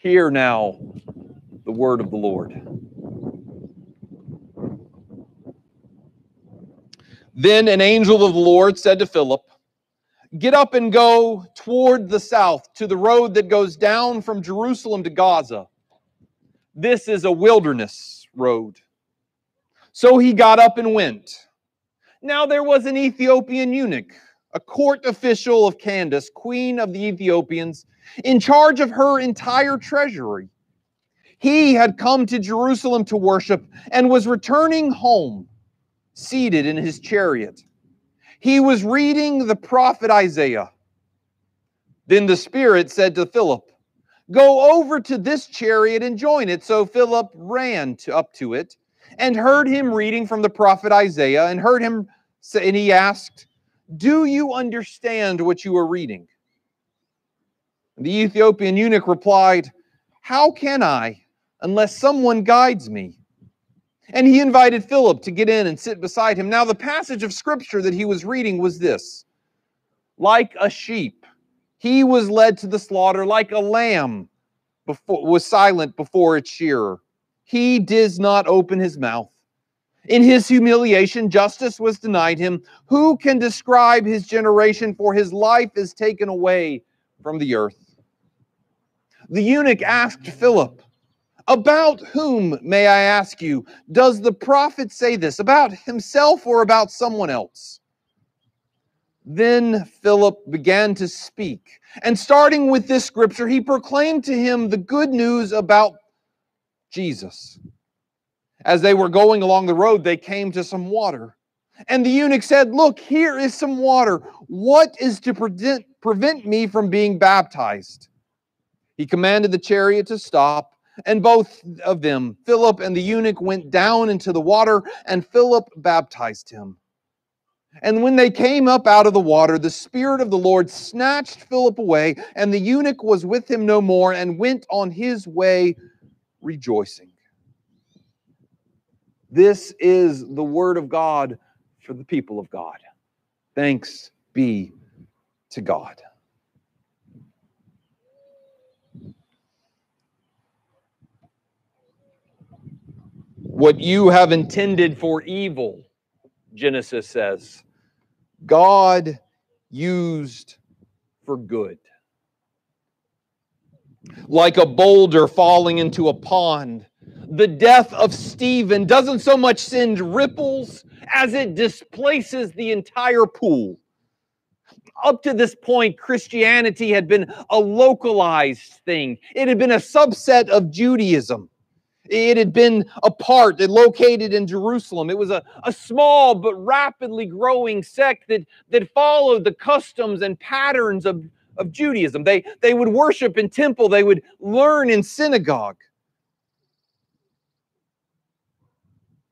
Hear now the word of the Lord. Then an angel of the Lord said to Philip, Get up and go toward the south to the road that goes down from Jerusalem to Gaza. This is a wilderness road. So he got up and went. Now there was an Ethiopian eunuch, a court official of Candace, queen of the Ethiopians, in charge of her entire treasury. He had come to Jerusalem to worship and was returning home, seated in his chariot he was reading the prophet Isaiah. Then the Spirit said to Philip, Go over to this chariot and join it. So Philip ran to, up to it and heard him reading from the prophet Isaiah and heard him say, and he asked, Do you understand what you are reading? The Ethiopian eunuch replied, How can I unless someone guides me? And he invited Philip to get in and sit beside him. Now, the passage of scripture that he was reading was this Like a sheep, he was led to the slaughter, like a lamb before, was silent before its shearer. He does not open his mouth. In his humiliation, justice was denied him. Who can describe his generation? For his life is taken away from the earth. The eunuch asked Philip, about whom, may I ask you, does the prophet say this? About himself or about someone else? Then Philip began to speak. And starting with this scripture, he proclaimed to him the good news about Jesus. As they were going along the road, they came to some water. And the eunuch said, Look, here is some water. What is to prevent, prevent me from being baptized? He commanded the chariot to stop. And both of them, Philip and the eunuch, went down into the water, and Philip baptized him. And when they came up out of the water, the Spirit of the Lord snatched Philip away, and the eunuch was with him no more, and went on his way rejoicing. This is the word of God for the people of God. Thanks be to God. What you have intended for evil, Genesis says, God used for good. Like a boulder falling into a pond, the death of Stephen doesn't so much send ripples as it displaces the entire pool. Up to this point, Christianity had been a localized thing, it had been a subset of Judaism. It had been apart, it located in Jerusalem. It was a, a small but rapidly growing sect that, that followed the customs and patterns of, of Judaism. They, they would worship in temple, they would learn in synagogue.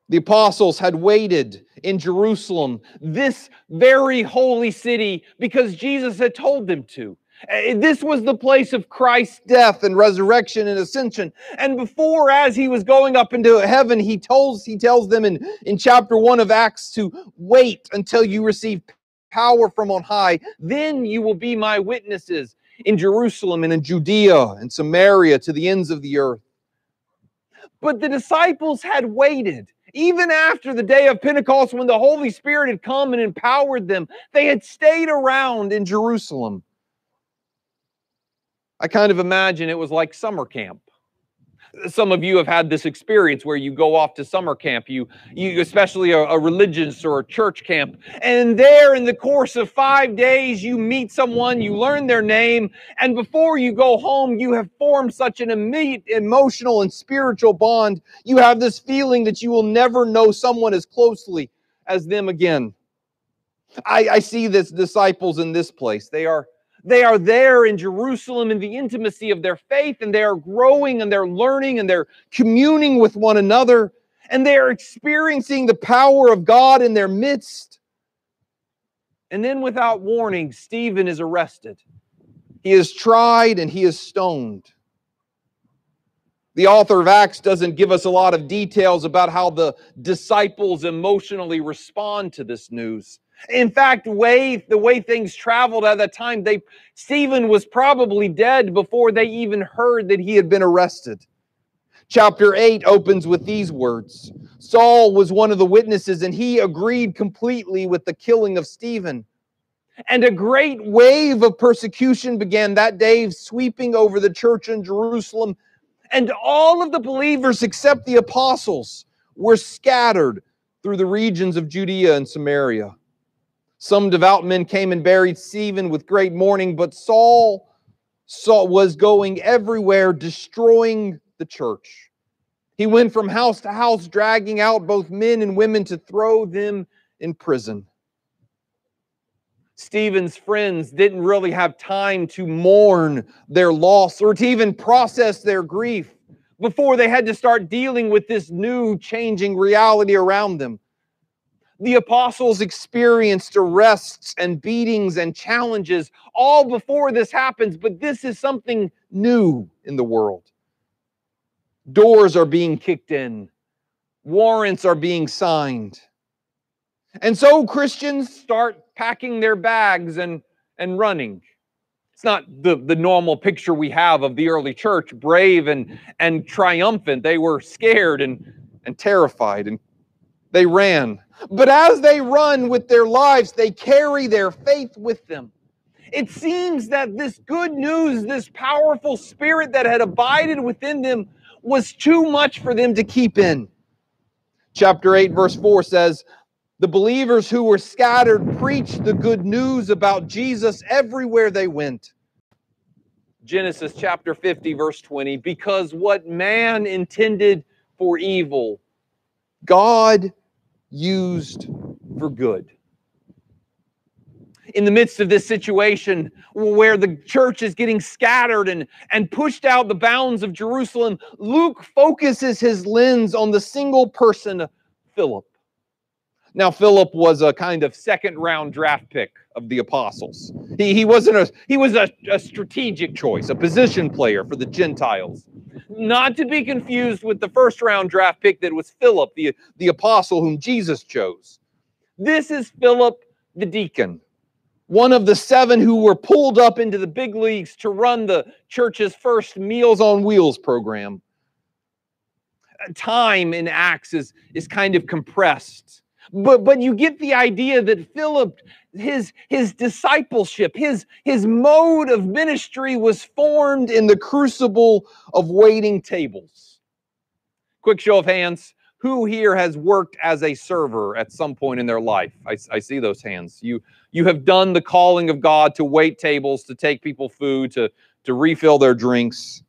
The apostles had waited in Jerusalem, this very holy city, because Jesus had told them to. Eh, this was the place of Christ's death and resurrection and ascension. And before, as he was going up into heaven, he tells, he tells them in, in chapter 1 of Acts to wait until you receive power from on high. Then you will be my witnesses in Jerusalem and in Judea and Samaria to the ends of the earth. But the disciples had waited. Even after the day of Pentecost, when the Holy Spirit had come and empowered them, they had stayed around in Jerusalem. I kind of imagine it was like summer camp. Some of you have had this experience where you go off to summer camp, you, you especially a, a religious or a church camp, and there in the course of five days, you meet someone, you learn their name, and before you go home, you have formed such an immediate emotional and spiritual bond. You have this feeling that you will never know someone as closely as them again. I, I see this disciples in this place. They are they are there in Jerusalem in the intimacy of their faith, and they are growing and they're learning and they're communing with one another, and they are experiencing the power of God in their midst. And then, without warning, Stephen is arrested. He is tried and he is stoned. The author of Acts doesn't give us a lot of details about how the disciples emotionally respond to this news. In fact, way the way things traveled at that time, they Stephen was probably dead before they even heard that he had been arrested. Chapter 8 opens with these words Saul was one of the witnesses, and he agreed completely with the killing of Stephen. And a great wave of persecution began that day, sweeping over the church in Jerusalem. And all of the believers, except the apostles, were scattered through the regions of Judea and Samaria. Some devout men came and buried Stephen with great mourning, but Saul, Saul was going everywhere, destroying the church. He went from house to house, dragging out both men and women to throw them in prison. Stephen's friends didn't really have time to mourn their loss or to even process their grief before they had to start dealing with this new changing reality around them. The apostles experienced arrests and beatings and challenges all before this happens, but this is something new in the world. Doors are being kicked in, warrants are being signed. And so Christians start packing their bags and, and running. It's not the, the normal picture we have of the early church, brave and, and triumphant. They were scared and, and terrified and they ran. But as they run with their lives, they carry their faith with them. It seems that this good news, this powerful spirit that had abided within them, was too much for them to keep in. Chapter 8, verse 4 says, the believers who were scattered preached the good news about Jesus everywhere they went. Genesis chapter 50, verse 20 because what man intended for evil, God used for good. In the midst of this situation where the church is getting scattered and, and pushed out the bounds of Jerusalem, Luke focuses his lens on the single person, Philip. Now, Philip was a kind of second round draft pick of the apostles. He, he wasn't a he was a, a strategic choice, a position player for the Gentiles. Not to be confused with the first round draft pick that was Philip, the, the apostle whom Jesus chose. This is Philip the deacon, one of the seven who were pulled up into the big leagues to run the church's first Meals on Wheels program. Time in Acts is, is kind of compressed but but you get the idea that Philip his his discipleship his his mode of ministry was formed in the crucible of waiting tables. Quick show of hands. Who here has worked as a server at some point in their life? I, I see those hands. You you have done the calling of God to wait tables, to take people food, to to refill their drinks.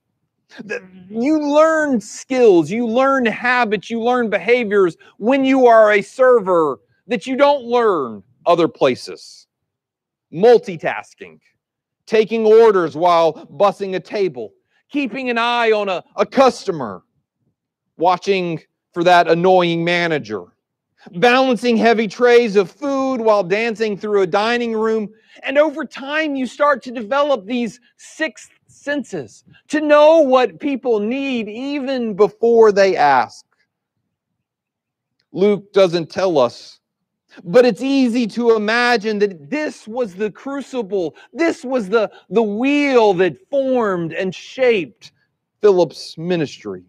Mm-hmm. You learn skills, you learn habits, you learn behaviors when you are a server that you don't learn other places. Multitasking, taking orders while bussing a table, keeping an eye on a, a customer, watching for that annoying manager, balancing heavy trays of food while dancing through a dining room. And over time, you start to develop these sixth senses, to know what people need even before they ask. Luke doesn't tell us, but it's easy to imagine that this was the crucible, this was the, the wheel that formed and shaped Philip's ministry.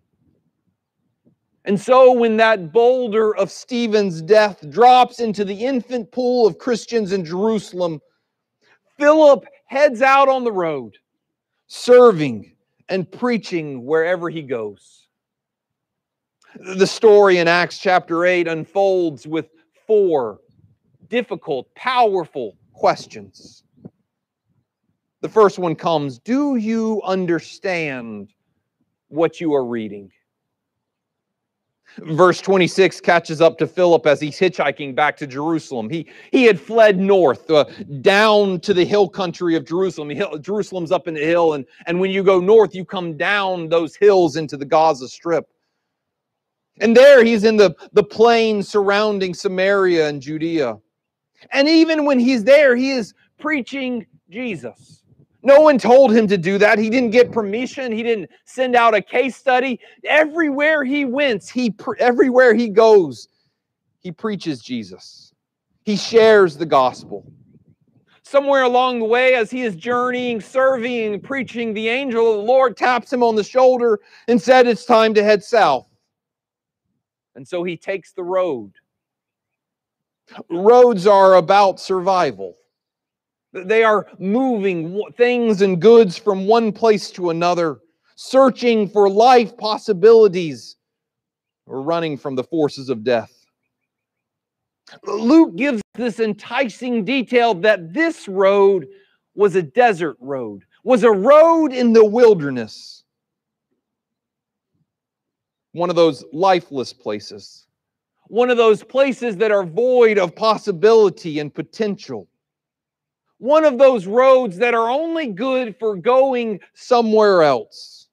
And so, when that boulder of Stephen's death drops into the infant pool of Christians in Jerusalem, Philip heads out on the road serving and preaching wherever he goes. The story in Acts chapter 8 unfolds with four difficult, powerful questions. The first one comes Do you understand what you are reading? Verse 26 catches up to Philip as he's hitchhiking back to Jerusalem. He, he had fled north, uh, down to the hill country of Jerusalem. Hill, Jerusalem's up in the hill, and, and when you go north, you come down those hills into the Gaza Strip. And there he's in the, the plain surrounding Samaria and Judea. And even when he's there, he is preaching Jesus. No one told him to do that. He didn't get permission. He didn't send out a case study. Everywhere he went, he everywhere he goes, he preaches Jesus. he shares the gospel. Somewhere along the way, as he is journeying, serving, preaching, the angel of the Lord taps him on the shoulder and said, It's time to head south. And so he takes the road. Roads are about survival. They are moving things and goods from one place to another, searching for life possibilities, or running from the forces of death. Luke gives this enticing detail that this road was a desert road, was a road in the wilderness. One of those lifeless places, one of those places that are void of possibility and potential one of those roads that are only good for going somewhere else.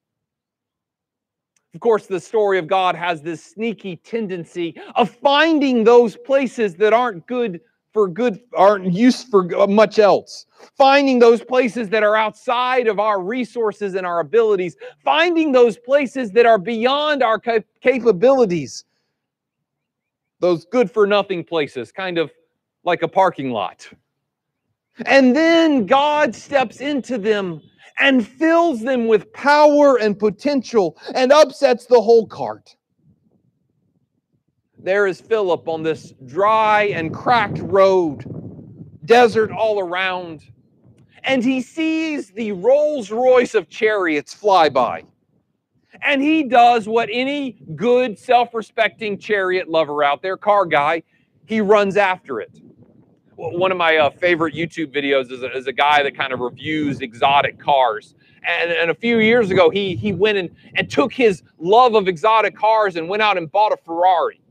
Of course, the story of God has this sneaky tendency of finding those places that aren't good for good, aren't used for uh, much else. Finding those places that are outside of our resources and our abilities. Finding those places that are beyond our capabilities. Those good for nothing places, kind of like a parking lot. And then God steps into them and fills them with power and potential and upsets the whole cart. There is Philip on this dry and cracked road, desert all around, and he sees the Rolls Royce of chariots fly by. And he does what any good, self respecting chariot lover out there, car guy, he runs after it one of my uh, favorite YouTube videos is a, is a guy that kind of reviews exotic cars. And, and a few years ago, he, he went and, and took his love of exotic cars and went out and bought a Ferrari.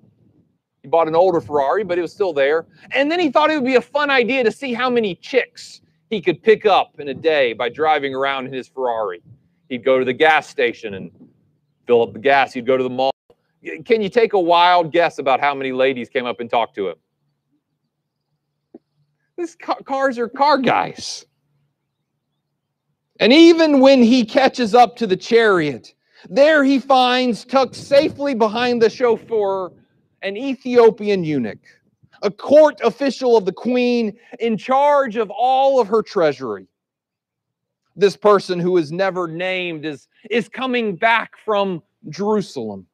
He bought an older Ferrari, but it was still there. And then he thought it would be a fun idea to see how many chicks he could pick up in a day by driving around in his Ferrari. He'd go to the gas station and fill up the gas. He'd go to the mall. Can you take a wild guess about how many ladies came up and talked to him? These cars are car guys. And even when he catches up to the chariot, there he finds tucked safely behind the chauffeur an Ethiopian eunuch, a court official of the queen in charge of all of her treasury. This person who is never named is, is coming back from Jerusalem,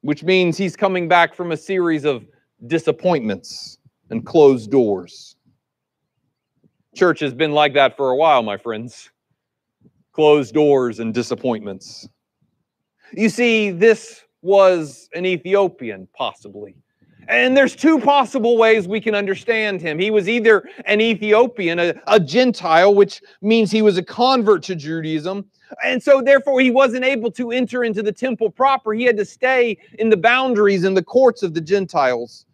which means he's coming back from a series of disappointments and closed doors. Church has been like that for a while, my friends. Closed doors and disappointments. You see, this was an Ethiopian, possibly. And there's two possible ways we can understand him. He was either an Ethiopian, a, a, Gentile, which means he was a convert to Judaism. And so, therefore, he wasn't able to enter into the temple proper. He had to stay in the boundaries and the courts of the Gentiles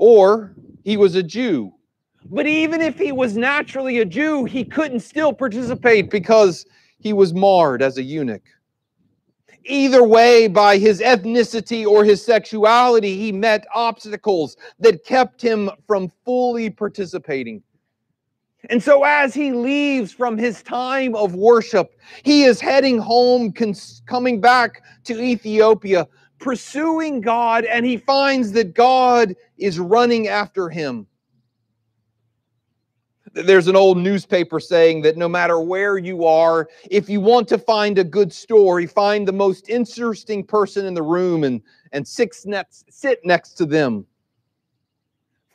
or he was a Jew. But even if he was naturally a Jew, he couldn't still participate because he was marred as a eunuch. Either way, by his ethnicity or his sexuality, he met obstacles that kept him from fully participating. And so, as he leaves from his time of worship, he is heading home, coming back to Ethiopia pursuing God and he finds that God is running after him. There's an old newspaper saying that no matter where you are, if you want to find a good story, find the most interesting person in the room and, and six next, sit next to them.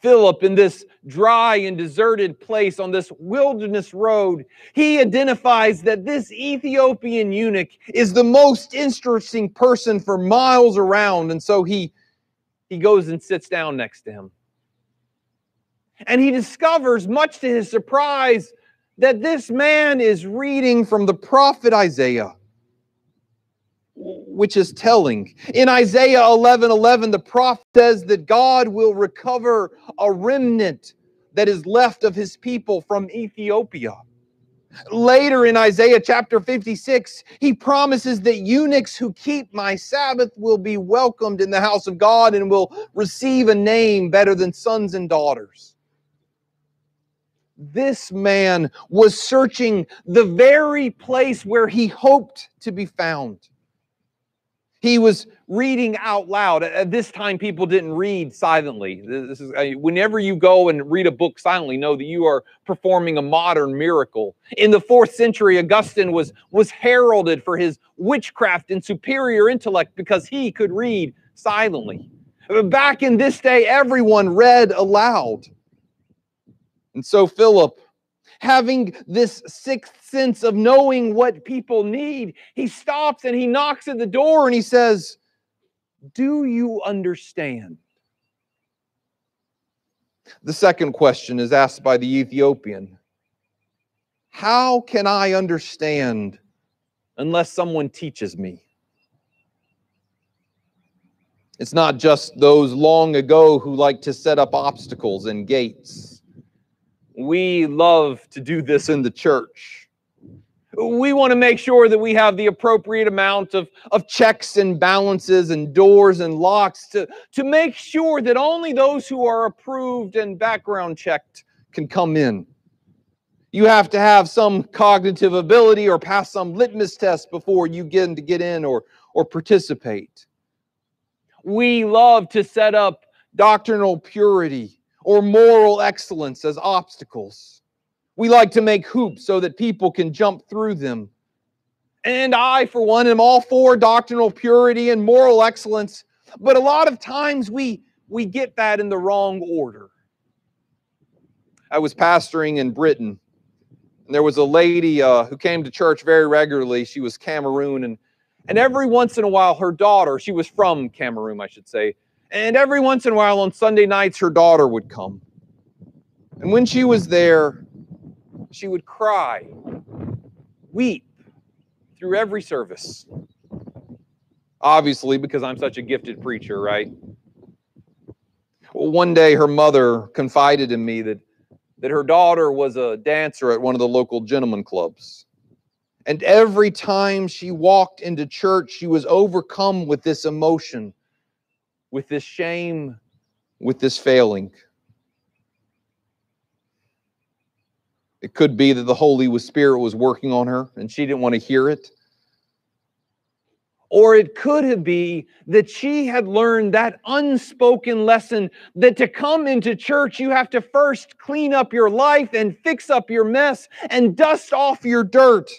Philip in this dry and deserted place on this wilderness road, he identifies that this Ethiopian eunuch is the most interesting person for miles around. And so he, he goes and sits down next to him. And he discovers, much to his surprise, that this man is reading from the prophet Isaiah which is telling. In Isaiah 11 11, the prophet says that God will recover a remnant that is left of his people from Ethiopia. Later in Isaiah chapter 56, he promises that eunuchs who keep my Sabbath will be welcomed in the house of God and will receive a name better than sons and daughters. This man was searching the very place where he hoped to be found. He was reading out loud. At this time, people didn't read silently. This is whenever you go and read a book silently, know that you are performing a modern miracle. In the fourth century, Augustine was was heralded for his witchcraft and superior intellect because he could read silently. Uh, back in this day, everyone read aloud. And so Philip, having this sixth sense of knowing what people need, he stops and he knocks at the door and he says, Do you understand? The second question is asked by the Ethiopian How can I understand unless someone teaches me? It's not just those long ago who like to set up obstacles and gates. We love to do this in the church. We want to make sure that we have the appropriate amount of, of checks and balances and doors and locks to, to make sure that only those who are approved and background checked can come in. You have to have some cognitive ability or pass some litmus test before you get to get in or, or participate. We love to set up doctrinal purity or moral excellence as obstacles. We like to make hoops so that people can jump through them. And I, for one, am all for doctrinal purity and moral excellence, but a lot of times we, we get that in the wrong order. I was pastoring in Britain, and there was a lady uh, who came to church very regularly. She was Cameroon, and and every once in a while, her daughter, she was from Cameroon, I should say, and every once in a while on Sunday nights, her daughter would come. And when she was there, she would cry, weep through every service. Obviously, because I'm such a gifted preacher, right? Well, one day her mother confided in me that, that her daughter was a dancer at one of the local gentlemen clubs. And every time she walked into church, she was overcome with this emotion, with this shame, with this failing. It could be that the Holy Spirit was working on her and she didn't want to hear it. Or it could have been that she had learned that unspoken lesson that to come into church, you have to first clean up your life and fix up your mess and dust off your dirt.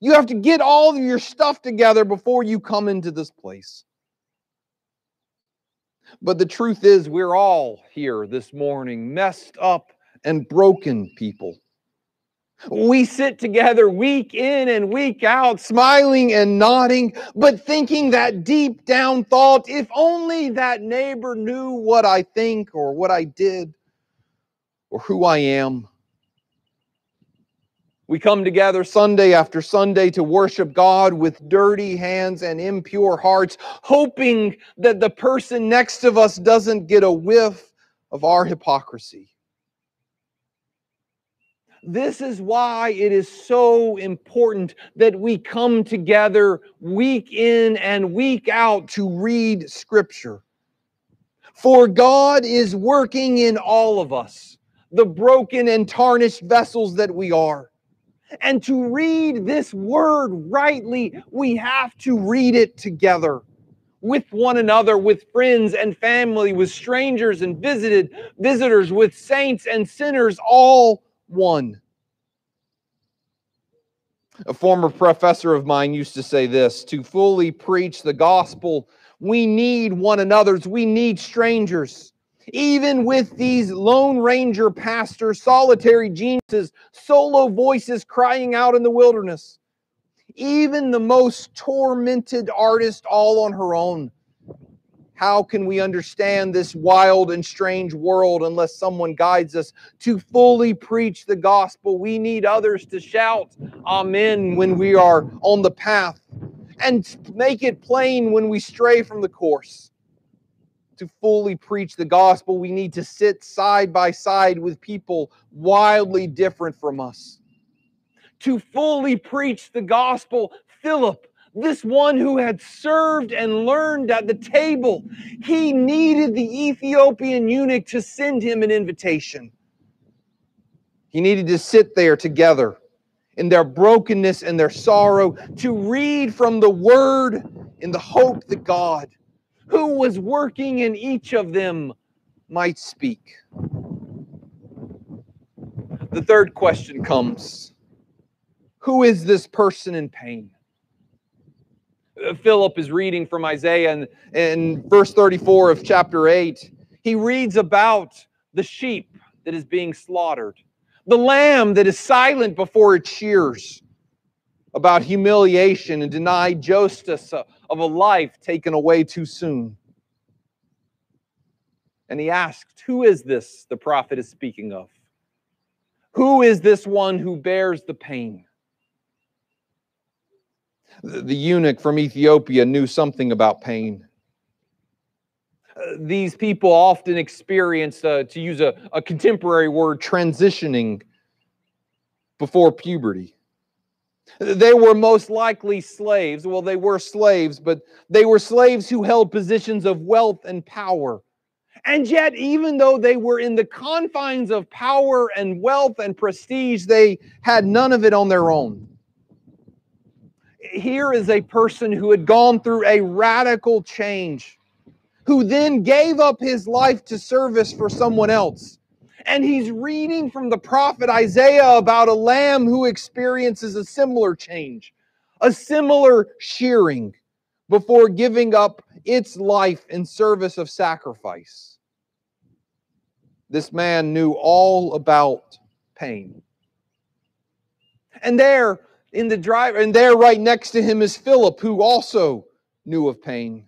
You have to get all of your stuff together before you come into this place. But the truth is, we're all here this morning, messed up and broken people. We sit together week in and week out, smiling and nodding, but thinking that deep down thought if only that neighbor knew what I think or what I did or who I am. We come together Sunday after Sunday to worship God with dirty hands and impure hearts, hoping that the person next to us doesn't get a whiff of our hypocrisy. This is why it is so important that we come together week in and week out to read Scripture. For God is working in all of us, the broken and tarnished vessels that we are. And to read this word rightly, we have to read it together with one another, with friends and family, with strangers and visited visitors, with saints and sinners, all one. A former professor of mine used to say this to fully preach the gospel, we need one another's, we need strangers. Even with these Lone Ranger pastors, solitary geniuses, solo voices crying out in the wilderness, even the most tormented artist all on her own. How can we understand this wild and strange world unless someone guides us to fully preach the gospel? We need others to shout Amen when we are on the path and make it plain when we stray from the course to fully preach the gospel, we need to sit side by side with people wildly different from us. To fully preach the gospel, Philip, this one who had served and learned at the table, he needed the Ethiopian eunuch to send him an invitation. He needed to sit there together in their brokenness and their sorrow to read from the word in the hope that God, who was working in each of them, might speak. The third question comes Who is this person in pain? Uh, Philip is reading from Isaiah and in verse 34 of chapter 8. He reads about the sheep that is being slaughtered, the lamb that is silent before its shears, about humiliation and denied justice of a life taken away too soon. And he asked, Who is this the prophet is speaking of? Who is this one who bears the pain? The eunuch from Ethiopia knew something about pain. Uh, these people often experience, uh, to use a, a contemporary word, transitioning before puberty. They were most likely slaves. Well, they were slaves, but they were slaves who held positions of wealth and power. And yet, even though they were in the confines of power and wealth and prestige, they had none of it on their own. Here is a person who had gone through a radical change, who then gave up his life to service for someone else. And he's reading from the prophet Isaiah about a lamb who experiences a similar change, a similar shearing before giving up its life in service of sacrifice. This man knew all about pain. And there in the driver, and there right next to him is Philip, who also knew of pain.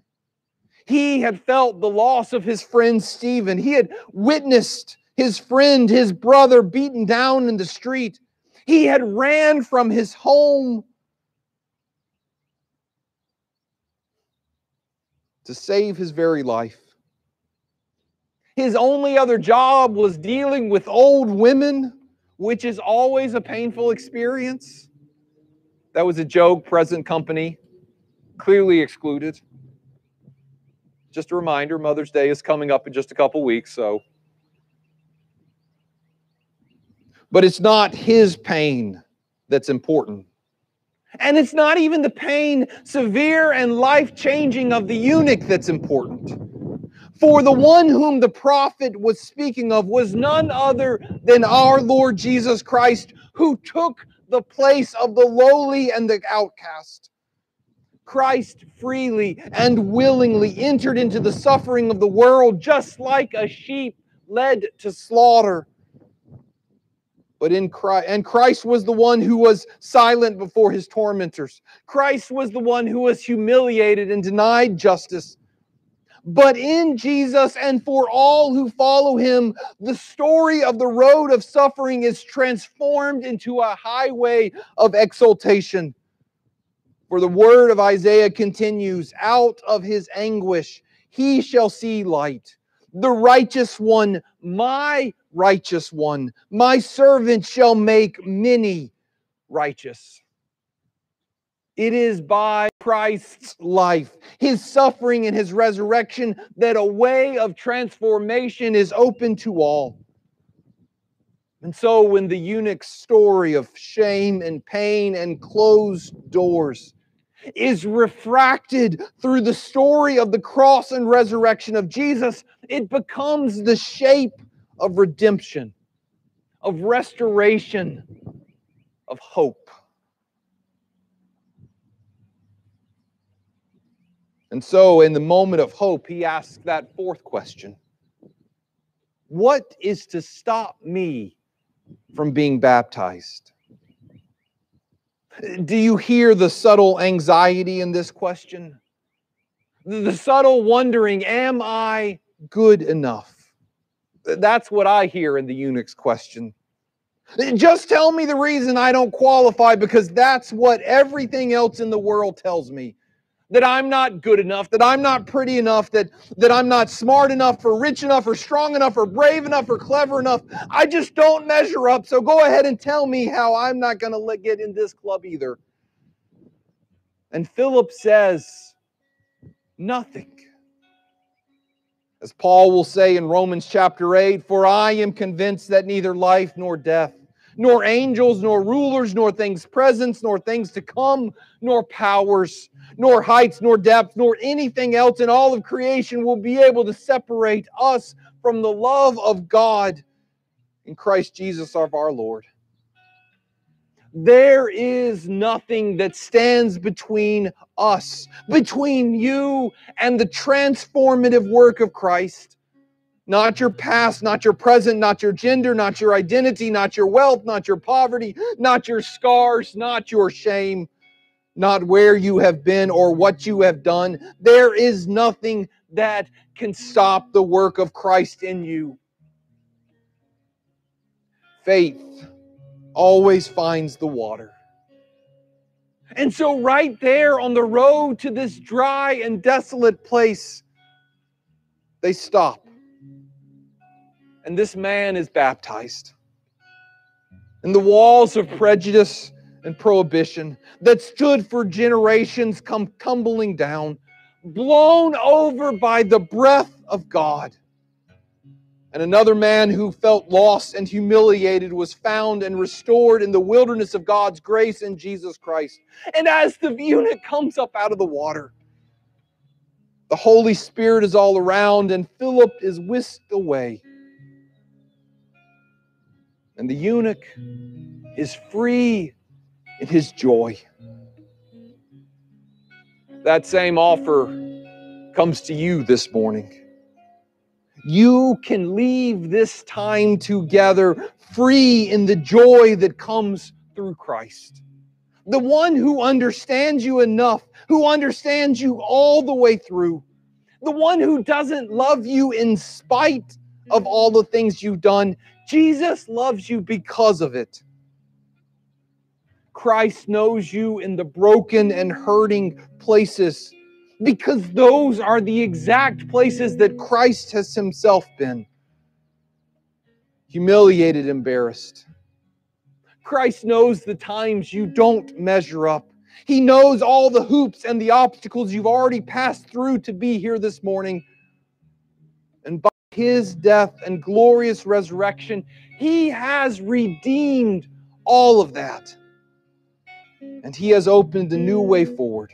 He had felt the loss of his friend Stephen. He had witnessed his friend, his brother, beaten down in the street. He had ran from his home to save his very life. His only other job was dealing with old women, which is always a painful experience. That was a joke, present company, clearly excluded. Just a reminder Mother's Day is coming up in just a couple weeks, so. But it's not his pain that's important. And it's not even the pain, severe and life changing, of the eunuch that's important. For the one whom the prophet was speaking of was none other than our Lord Jesus Christ, who took the place of the lowly and the outcast. Christ freely and willingly entered into the suffering of the world, just like a sheep led to slaughter but in Christ, and Christ was the one who was silent before his tormentors. Christ was the one who was humiliated and denied justice. But in Jesus and for all who follow him, the story of the road of suffering is transformed into a highway of exaltation. For the word of Isaiah continues out of his anguish, he shall see light. The righteous one, my righteous one. My servant shall make many righteous. It is by Christ's life, his suffering, and his resurrection that a way of transformation is open to all. And so, when the eunuch's story of shame and pain and closed doors is refracted through the story of the cross and resurrection of Jesus, it becomes the shape of redemption, of restoration, of hope. And so, in the moment of hope, he asks that fourth question What is to stop me from being baptized? Do you hear the subtle anxiety in this question? The subtle wondering, Am I good enough? That's what I hear in the eunuch's question. Just tell me the reason I don't qualify because that's what everything else in the world tells me. That I'm not good enough, that I'm not pretty enough, that, that I'm not smart enough, or rich enough, or strong enough, or brave enough, or clever enough. I just don't measure up. So go ahead and tell me how I'm not going to get in this club either. And Philip says, Nothing. As Paul will say in Romans chapter 8, for I am convinced that neither life nor death, nor angels, nor rulers, nor things present, nor things to come, nor powers, nor heights, nor depths, nor anything else in all of creation will be able to separate us from the love of God in Christ Jesus of our Lord. There is nothing that stands between us, between you and the transformative work of Christ. Not your past, not your present, not your gender, not your identity, not your wealth, not your poverty, not your scars, not your shame, not where you have been or what you have done. There is nothing that can stop the work of Christ in you. Faith always finds the water. And so, right there on the road to this dry and desolate place, they stop. And this man is baptized. And the walls of prejudice and prohibition that stood for generations come tumbling down, blown over by the breath of God. And another man who felt lost and humiliated was found and restored in the wilderness of God's grace in Jesus Christ. And as the eunuch comes up out of the water, the Holy Spirit is all around, and Philip is whisked away. And the eunuch is free in his joy. That same offer comes to you this morning you can leave this time together free in the joy that comes through Christ. The one who understands you enough, who understands you all the way through, the one who doesn't love you in spite of all the things you've done. Jesus loves you because of it. Christ knows you in the broken and hurting places because those are the exact places that Christ has himself been humiliated, embarrassed. Christ knows the times you don't measure up. He knows all the hoops and the obstacles you've already passed through to be here this morning. And by his death and glorious resurrection, he has redeemed all of that. And he has opened a new way forward.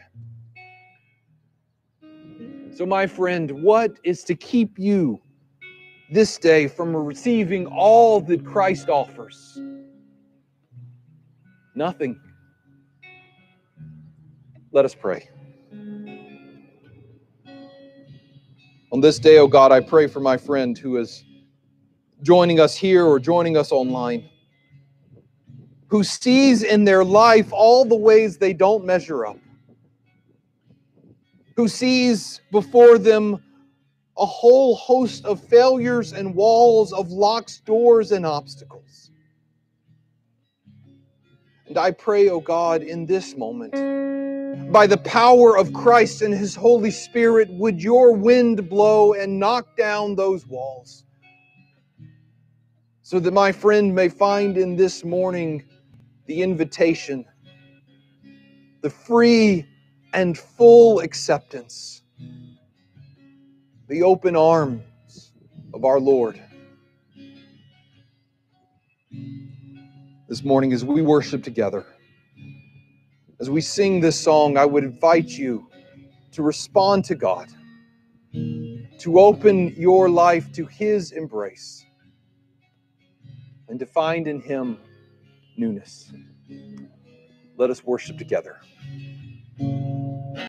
So, my friend, what is to keep you this day from receiving all that Christ offers? Nothing. Let us pray. On this day, oh God, I pray for my friend who is joining us here or joining us online, who sees in their life all the ways they don't measure up who sees before them a whole host of failures and walls of locks, doors, and obstacles. And I pray, O oh God, in this moment, by the power of Christ and His Holy Spirit, would your wind blow and knock down those walls so that my friend may find in this morning the invitation, the free and full acceptance. The open arms of our Lord. This morning, as we worship together, as we sing this song, I would invite you to respond to God, to open your life to His embrace, and to find in Him newness. Let us worship together.